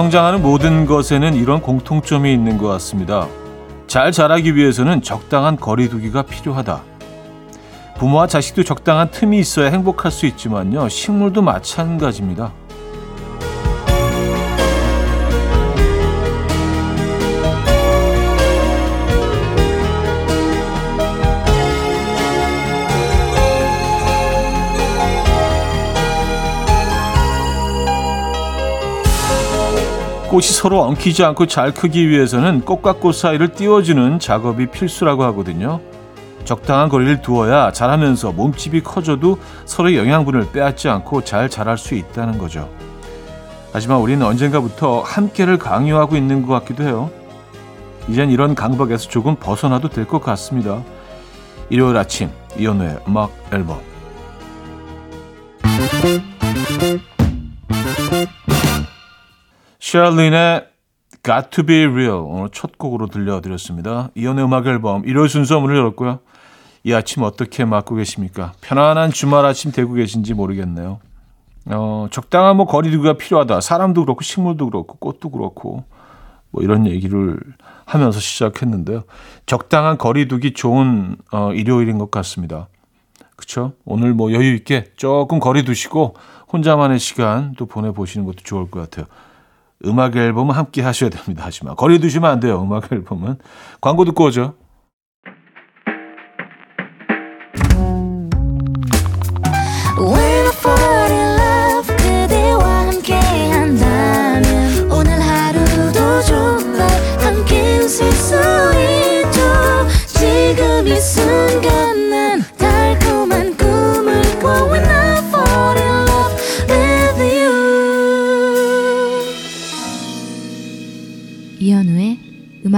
성장하는 모든 것에는 이런 공통점이 있는 것 같습니다. 잘 자라기 위해서는 적당한 거리두기가 필요하다. 부모와 자식도 적당한 틈이 있어야 행복할 수 있지만요. 식물도 마찬가지입니다. 꽃이 서로 엉키지 않고 잘 크기 위해서는 꽃과 꽃 사이를 띄워주는 작업이 필수라고 하거든요. 적당한 거리를 두어야 자라면서 몸집이 커져도 서로 영양분을 빼앗지 않고 잘 자랄 수 있다는 거죠. 하지만 우리는 언젠가부터 함께를 강요하고 있는 것 같기도 해요. 이젠 이런 강박에서 조금 벗어나도 될 것 같습니다. 일요일 아침 이연우의 음악 앨범 셜린의 Got to be real 오늘 첫 곡으로 들려드렸습니다. 이연의 음악 앨범 1월 순서 문을 열었고요. 이 아침 어떻게 맞고 계십니까? 편안한 주말 아침 되고 계신지 모르겠네요. 어, 적당한 뭐 거리두기가 필요하다. 사람도 그렇고 식물도 그렇고 꽃도 그렇고 뭐 이런 얘기를 하면서 시작했는데요. 적당한 거리두기 좋은 어, 일요일인 것 같습니다. 그렇죠? 오늘 뭐 여유 있게 조금 거리 두시고 혼자만의 시간 또 보내 보시는 것도 좋을 것 같아요. 음악 앨범은 함께 하셔야 됩니다. 하지만 거리 두시면 안 돼요. 음악 앨범은 광고 듣고 오죠.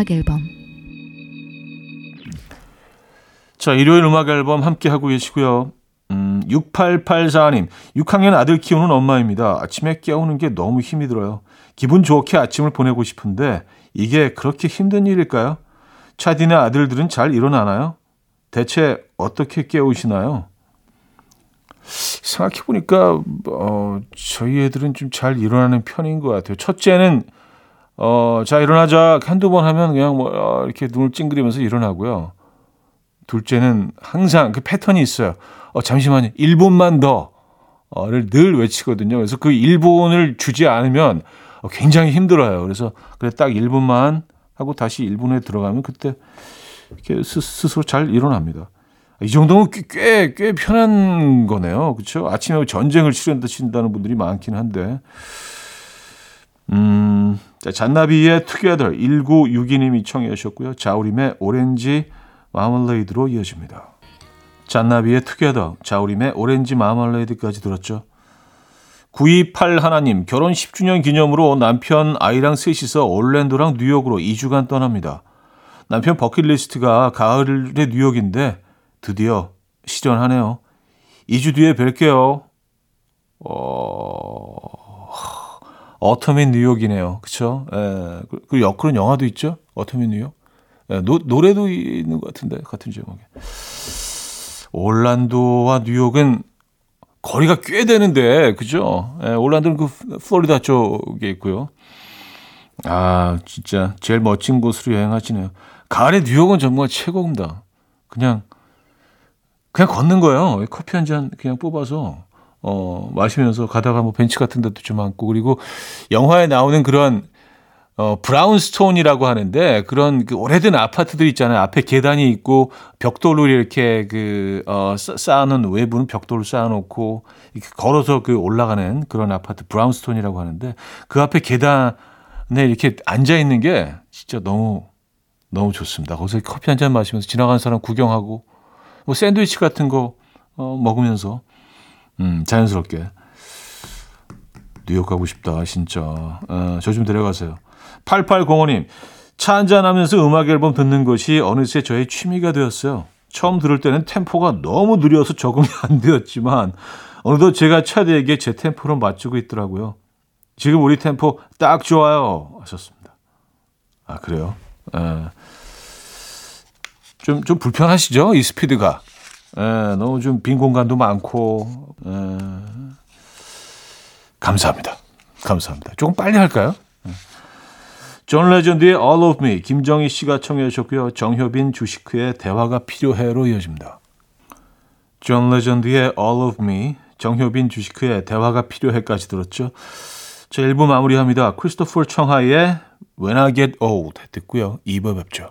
음악 앨범 자, 일요일 음악 앨범 함께 하고 계시고요. 음, 6884님, 6학년 아들 키우는 엄마입니다. 아침에 깨우는 게 너무 힘이 들어요. 기분 좋게 아침을 보내고 싶은데 이게 그렇게 힘든 일일까요? 차디네 아들들은 잘 일어나나요? 대체 어떻게 깨우시나요? 생각해보니까, 어, 저희 애들은 좀 잘 일어나는 편인 것 같아요. 첫째는 어, 자, 일어나자. 한두 번 하면 그냥 뭐, 어, 이렇게 눈을 찡그리면서 일어나고요. 둘째는 항상 그 패턴이 있어요. 어, 잠시만요. 1분만 더. 어,를 늘 외치거든요. 그래서 그 1분을 주지 않으면 어, 굉장히 힘들어요. 그래서 그래 딱 1분만 하고 다시 1분에 들어가면 그때 이렇게 스, 스스로 잘 일어납니다. 이 정도면 꽤, 꽤, 편한 거네요. 그렇죠? 아침에 전쟁을 치른다는 분들이 많긴 한데. 음, 자, 잔나비의 Together 1962님이 청해 주셨고요. 자우림의 오렌지 마멀레이드로 이어집니다. 잔나비의 Together, 자우림의 오렌지 마멀레이드까지 들었죠. 928 하나님, 결혼 10주년 기념으로 남편 아이랑 셋이서 올랜도랑 뉴욕으로 2주간 떠납니다. 남편 버킷리스트가 가을의 뉴욕인데 드디어 시전하네요. 2주 뒤에 뵐게요. 어... Autumn in New York이네요. 그쵸? 예. 그리고 그런 영화도 있죠? Autumn in New York. 예, 노, 노래도 있는 것 같은데, 같은 제목에. 올란도와 뉴욕은 거리가 꽤 되는데, 그죠? 예, 올란도는 그 플로리다 쪽에 있고요. 아, 진짜 제일 멋진 곳으로 여행하시네요. 가을에 뉴욕은 정말 최고입니다. 그냥, 그냥 걷는 거예요. 커피 한 잔 그냥 뽑아서. 어, 마시면서 가다가 뭐 벤치 같은 데도 좀 많고 그리고 영화에 나오는 그런 어, brownstone이라고 하는데 그런 그 오래된 아파트들 있잖아요. 앞에 계단이 있고 벽돌로 이렇게 그, 어, 쌓아놓은 외부는 벽돌로 쌓아놓고 이렇게 걸어서 그 올라가는 그런 아파트 brownstone이라고 하는데 그 앞에 계단에 이렇게 앉아 있는 게 진짜 너무 너무 좋습니다. 거기서 커피 한 잔 마시면서 지나가는 사람 구경하고 뭐 샌드위치 같은 거 어, 먹으면서 음, 자연스럽게. 뉴욕 가고 싶다, 진짜. 어, 저좀 데려가세요. 8805님, 차 한잔하면서 음악 앨범 듣는 것이 어느새 저의 취미가 되었어요. 처음 들을 때는 템포가 너무 느려서 적응이 안 되었지만, 어느덧 제가 차디에게 제 템포로 맞추고 있더라고요. 지금 우리 템포 딱 좋아요. 하셨습니다. 아, 그래요? 에. 좀, 좀 불편하시죠? 이 스피드가. 에, 너무 좀 빈 공간도 많고 에, 감사합니다. 감사합니다. 조금 빨리 할까요? 에. 존 레전드의 All of Me 김정희 씨가 청해 주셨고요. 정효빈 주시크의 대화가 필요해로 이어집니다. 존 레전드의 All of Me 정효빈 주시크의 대화가 필요해까지 들었죠. 자 1부 마무리합니다. 크리스토퍼 청하의 When I Get Old 듣고요. 2부 뵙죠.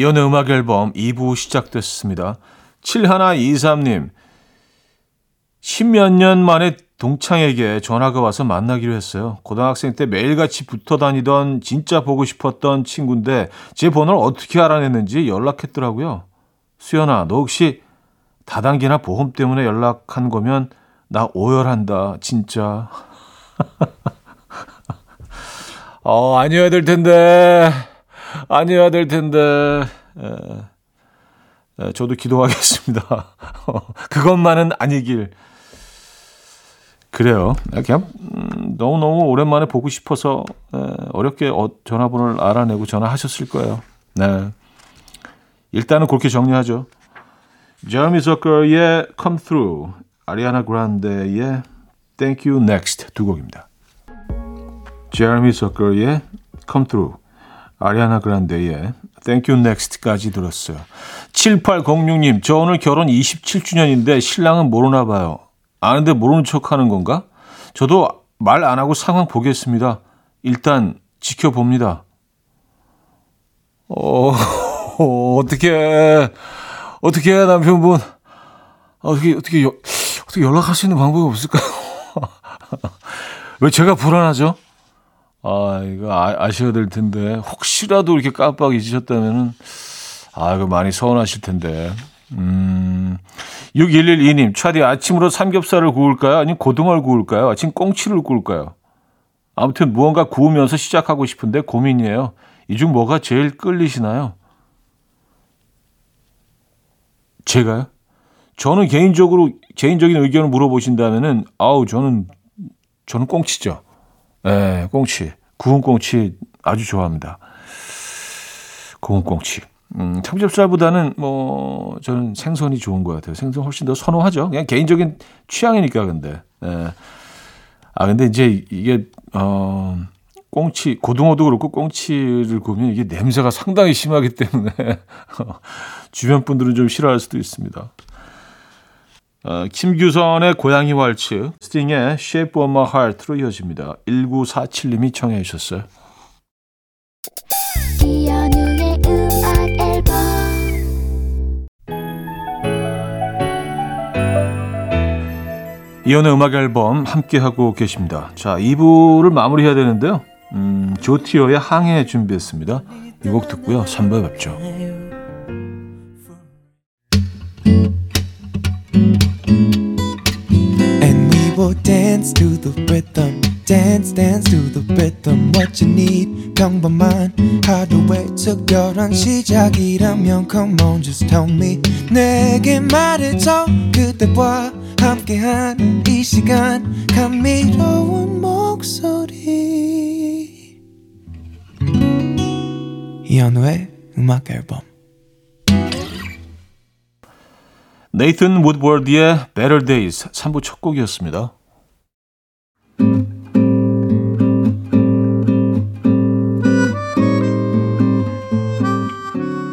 이연의 음악 앨범 2부 시작됐습니다. 7123님, 십몇 년 만에 동창에게 전화가 와서 만나기로 했어요. 고등학생 때 매일같이 붙어 다니던 진짜 보고 싶었던 친구인데 제 번호를 어떻게 알아냈는지 연락했더라고요. 수연아, 너 혹시 다단계나 보험 때문에 연락한 거면 나 오열한다, 진짜. 어, 아니어야 될 텐데. 아니어야 될 텐데. 에, 에, 저도 기도하겠습니다. 그것만은 아니길. 그래요. 그냥 음, 너무너무 오랜만에 보고 싶어서 에, 어렵게 어, 전화번호를 알아내고 전화하셨을 거예요. 네. 일단은 그렇게 정리하죠. 제르미 서커의 Come Through, 아리아나 그란데의 Thank You Next 두 곡입니다. 제르미 서커의 Come Through, 아리아나 그란데의 Thank You Next까지 들었어요. 7806님, 저 오늘 결혼 27주년인데 신랑은 모르나 봐요. 아는데 모르는 척 하는 건가? 저도 말 안 하고 상황 보겠습니다. 일단 지켜봅니다. 어, 어떻게, 어떻게 남편분, 어떻게, 어떻게, 어떻게 연락할 수 있는 방법이 없을까요? 왜 제가 불안하죠? 아, 이거 아, 쉬어야될 텐데. 혹시라도 이렇게 깜빡 잊으셨다면은, 아, 이거 많이 서운하실 텐데. 음, 6112님, 차디 아침으로 삼겹살을 구울까요? 아니면 고등어를 구울까요? 아침 꽁치를 구울까요? 아무튼 무언가 구우면서 시작하고 싶은데 고민이에요. 이 중 뭐가 제일 끌리시나요? 제가요? 저는 개인적으로, 개인적인 의견을 물어보신다면은, 아우, 저는, 저는 꽁치죠. 예, 꽁치. 구운 꽁치 아주 좋아합니다. 구운 꽁치. 음, 삼겹살보다는 뭐 저는 생선이 좋은 것 같아요. 생선 훨씬 더 선호하죠. 그냥 개인적인 취향이니까 근데. 예. 아 근데 이제 이게 어 꽁치 고등어도 그렇고 꽁치를 구우면 이게 냄새가 상당히 심하기 때문에 주변 분들은 좀 싫어할 수도 있습니다. 어, 김규선의 고양이 왈츠, 스팅의 Shape of My Heart로 이어집니다. 1947님이 청해 주셨어요. 이연우의 음악 앨범 이연의 음악 앨범 함께 하고 계십니다. 자, 2부를 마무리해야 되는데요. 음, 조티어의 항해 준비했습니다. 이 곡 듣고요. 3부에 뵙죠. Dance to the rhythm dance dance to the rhythm what you need 평범한 하루의 특별한 시작이라면 come on just tell me 내게 말해줘 그대와 함께한 이 시간 감미로운 목소리 이현우의 음악 앨범 네이튼 우드워드의 Better Days 3부 첫 곡이었습니다.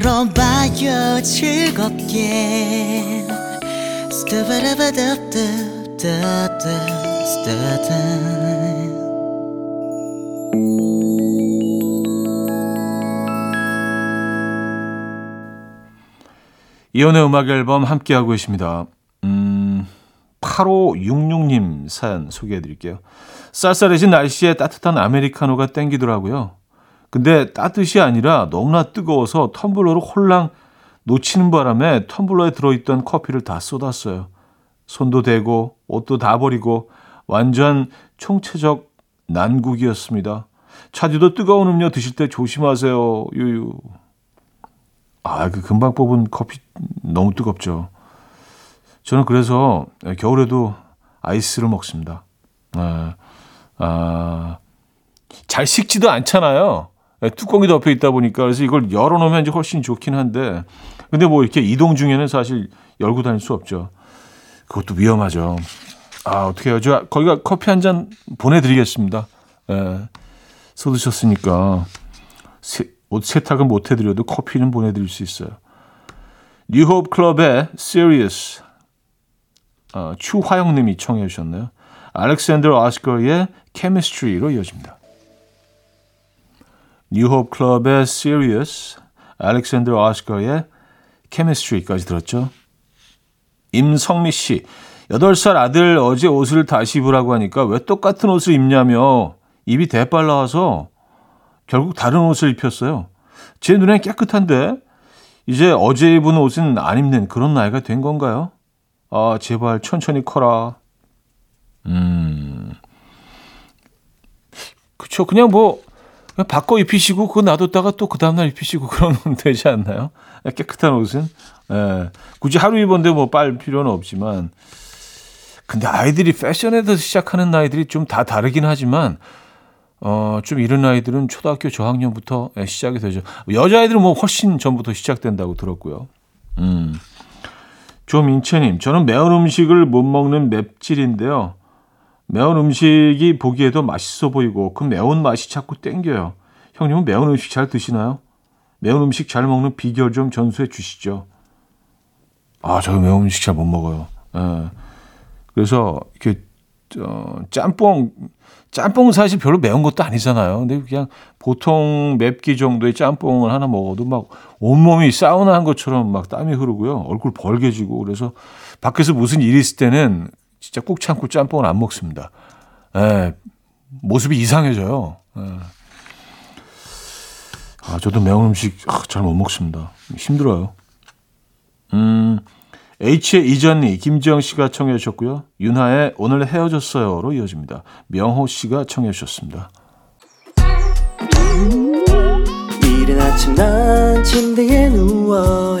들어봐요 즐겁게 스타바라바답답답답답 이연의 음악 앨범 함께하고 계십니다. 음, 8566님 사연 소개해 드릴게요. 쌀쌀해진 날씨에 따뜻한 아메리카노가 땡기더라고요. 근데 따뜻이 아니라 너무나 뜨거워서 텀블러로 홀랑 놓치는 바람에 텀블러에 들어있던 커피를 다 쏟았어요. 손도 대고 옷도 다 버리고 완전 총체적 난국이었습니다. 차주도 뜨거운 음료 드실 때 조심하세요. 유유. 아, 그 금방 뽑은 커피 너무 뜨겁죠. 저는 그래서 겨울에도 아이스를 먹습니다. 아, 아, 잘 식지도 않잖아요. 뚜껑이 덮여 있다 보니까 그래서 이걸 열어놓으면 이제 훨씬 좋긴 한데, 근데 뭐 이렇게 이동 중에는 사실 열고 다닐 수 없죠. 그것도 위험하죠. 아 어떻게 해요? 저 거기가 커피 한 잔 보내드리겠습니다. 예, 쏟으셨으니까 세, 옷 세탁은 못 해드려도 커피는 보내드릴 수 있어요. 뉴홉 클럽의 Serious 어, 추화영님이 청해 주셨네요. 알렉산더 아스거의 Chemistry로 이어집니다. 뉴홉 클럽의 Serious, 알렉산더 아스거의 Chemistry까지 들었죠. 임성미 씨, 8살 아들 어제 옷을 다시 입으라고 하니까 왜 똑같은 옷을 입냐며 입이 대빨 나와서 결국 다른 옷을 입혔어요. 제 눈엔 깨끗한데 이제 어제 입은 옷은 안 입는 그런 나이가 된 건가요? 아, 제발 천천히 커라. 음. 그쵸. 그냥 뭐, 바꿔 입히시고, 그거 놔뒀다가 또 그 다음날 입히시고 그러면 되지 않나요? 깨끗한 옷은. 예. 굳이 하루 입었는데 뭐 빨 필요는 없지만. 근데 아이들이 패션에서 시작하는 나이들이 좀 다 다르긴 하지만, 어, 좀 이런 아이들은 초등학교 저학년부터 시작이 되죠. 여자아이들은 뭐 훨씬 전부터 시작된다고 들었고요. 음. 조민채님, 저는 매운 음식을 못 먹는 맵찔인데요. 매운 음식이 보기에도 맛있어 보이고 그 매운 맛이 자꾸 땡겨요. 형님은 매운 음식 잘 드시나요? 매운 음식 잘 먹는 비결 좀 전수해 주시죠. 아, 저 매운 음식 잘 못 먹어요. 예. 그래서 이렇게 어, 짬뽕 짬뽕은 사실 별로 매운 것도 아니잖아요. 근데 그냥 보통 맵기 정도의 짬뽕을 하나 먹어도 막 온몸이 사우나 한 것처럼 막 땀이 흐르고요. 얼굴 벌게지고 그래서 밖에서 무슨 일이 있을 때는 진짜 꾹 참고 짬뽕을 안 먹습니다. 예, 모습이 이상해져요. 예. 아, 저도 매운 음식 아, 잘못 먹습니다. 힘들어요. 음, H의 이전니 김지영 씨가 청해 주셨고요. 윤하의 오늘 헤어졌어요로 이어집니다. 명호 씨가 청해 주셨습니다. 이른 아침 난 침대에 누워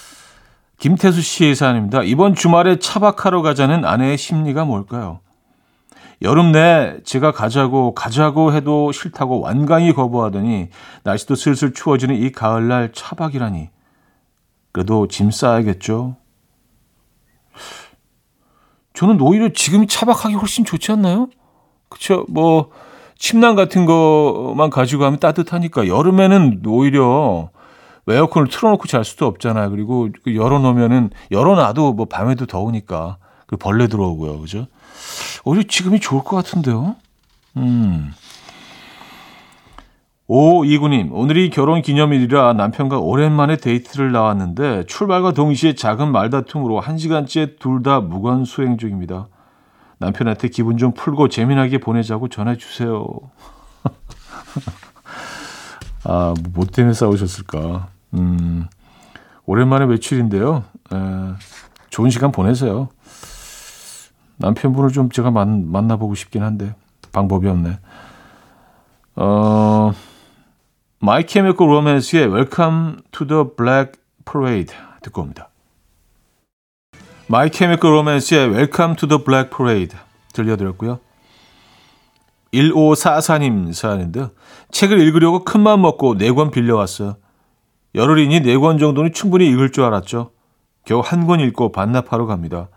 김태수 씨의 사연입니다. 이번 주말에 차박하러 가자는 아내의 심리가 뭘까요? 여름 내 제가 가자고 가자고 해도 싫다고 완강히 거부하더니 날씨도 슬슬 추워지는 이 가을날 차박이라니. 그래도 짐 싸야겠죠. 저는 오히려 지금 차박하기 훨씬 좋지 않나요? 그쵸? 뭐 침낭 같은 거만 가지고 가면 따뜻하니까 여름에는 오히려 에어컨을 틀어놓고 잘 수도 없잖아요. 그리고 그 열어놓으면은 열어놔도 뭐 밤에도 더우니까 그 벌레 들어오고요, 그죠? 오히려 지금이 좋을 것 같은데요. 음. 오 이구님 오늘이 결혼 기념일이라 남편과 오랜만에 데이트를 나왔는데 출발과 동시에 작은 말다툼으로 한 시간째 둘 다 무관 수행 중입니다. 남편한테 기분 좀 풀고 재미나게 보내자고 전해주세요. 아, 뭐 때문에 싸우셨을까? 음, 오랜만에 외출인데요. 에, 좋은 시간 보내세요. 남편분을 좀 제가 만, 만나보고 싶긴 한데, 방법이 없네. 어, 마이 케미컬 로맨스의 Welcome to the Black Parade 듣고 옵니다. 마이 케미컬 로맨스의 Welcome to the Black Parade 들려드렸고요. 1544님 사연인데요. 책을 읽으려고 큰맘 먹고 4권 빌려왔어요. 열흘이니 4권 정도는 충분히 읽을 줄 알았죠. 겨우 한 권 읽고 반납하러 갑니다.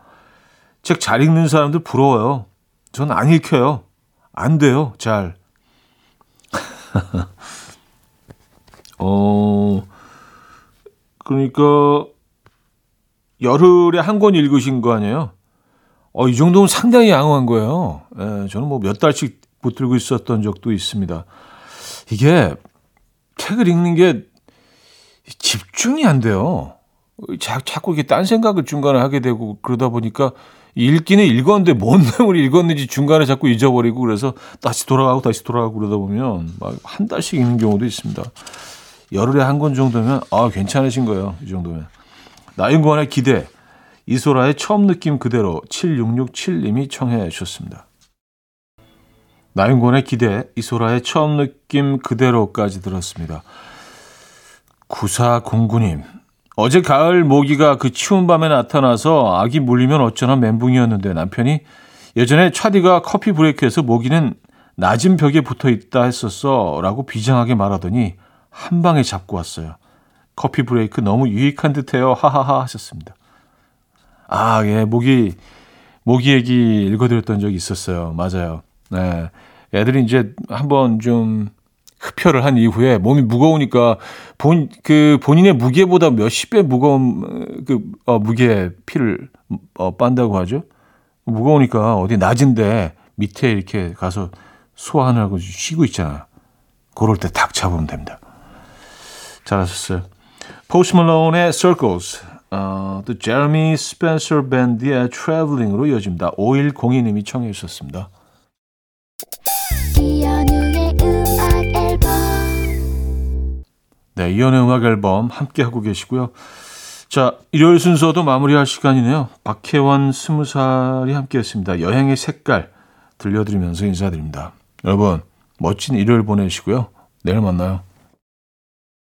책 잘 읽는 사람들 부러워요. 전 안 읽혀요. 안 돼요. 잘. 어, 그러니까 열흘에 한 권 읽으신 거 아니에요? 어, 이 정도면 상당히 양호한 거예요. 예, 저는 뭐 몇 달씩 붙들고 있었던 적도 있습니다. 이게 책을 읽는 게 집중이 안 돼요. 자, 자꾸 이게 딴 생각을 중간에 하게 되고 그러다 보니까 읽기는 읽었는데 뭔 내용을 읽었는지 중간에 자꾸 잊어버리고 그래서 다시 돌아가고 다시 돌아가고 그러다 보면 막 한 달씩 읽는 경우도 있습니다. 열흘에 한 권 정도면 아 괜찮으신 거예요. 이 정도면. 나인권의 기대 이소라의 처음 느낌 그대로 7667님이 청해 주셨습니다. 나윤권의 기대, 이소라의 처음 느낌 그대로까지 들었습니다. 9409님, 어제 가을 모기가 그 추운 밤에 나타나서 아기 물리면 어쩌나 멘붕이었는데 남편이 예전에 차디가 커피 브레이크에서 모기는 낮은 벽에 붙어 있다 했었어 라고 비장하게 말하더니 한 방에 잡고 왔어요. 커피 브레이크 너무 유익한 듯해요. 하하하 하셨습니다. 아, 예, 모기, 모기 얘기 읽어드렸던 적이 있었어요. 맞아요. 네. 애들이 이제 한번 좀 흡혈을 한 이후에 몸이 무거우니까 본, 그 본인의 무게보다 몇십 배 무거운 그, 어, 무게 피를 어, 빤다고 하죠. 무거우니까 어디 낮은데 밑에 이렇게 가서 소화하느라고 쉬고 있잖아요. 그럴 때 탁 잡으면 됩니다. 잘하셨어요. 포스 말론의 Circles, 어, 또 제르미 스펜서 밴드의 Traveling으로 이어집니다. 5102님이 청해 주셨습니다. 네, 이연의 음악 앨범 함께 하고 계시고요. 자, 일요일 순서도 마무리할 시간이네요. 박혜원 스무 살이 함께했습니다. 여행의 색깔 들려드리면서 인사드립니다. 여러분 멋진 일요일 보내시고요. 내일 만나요.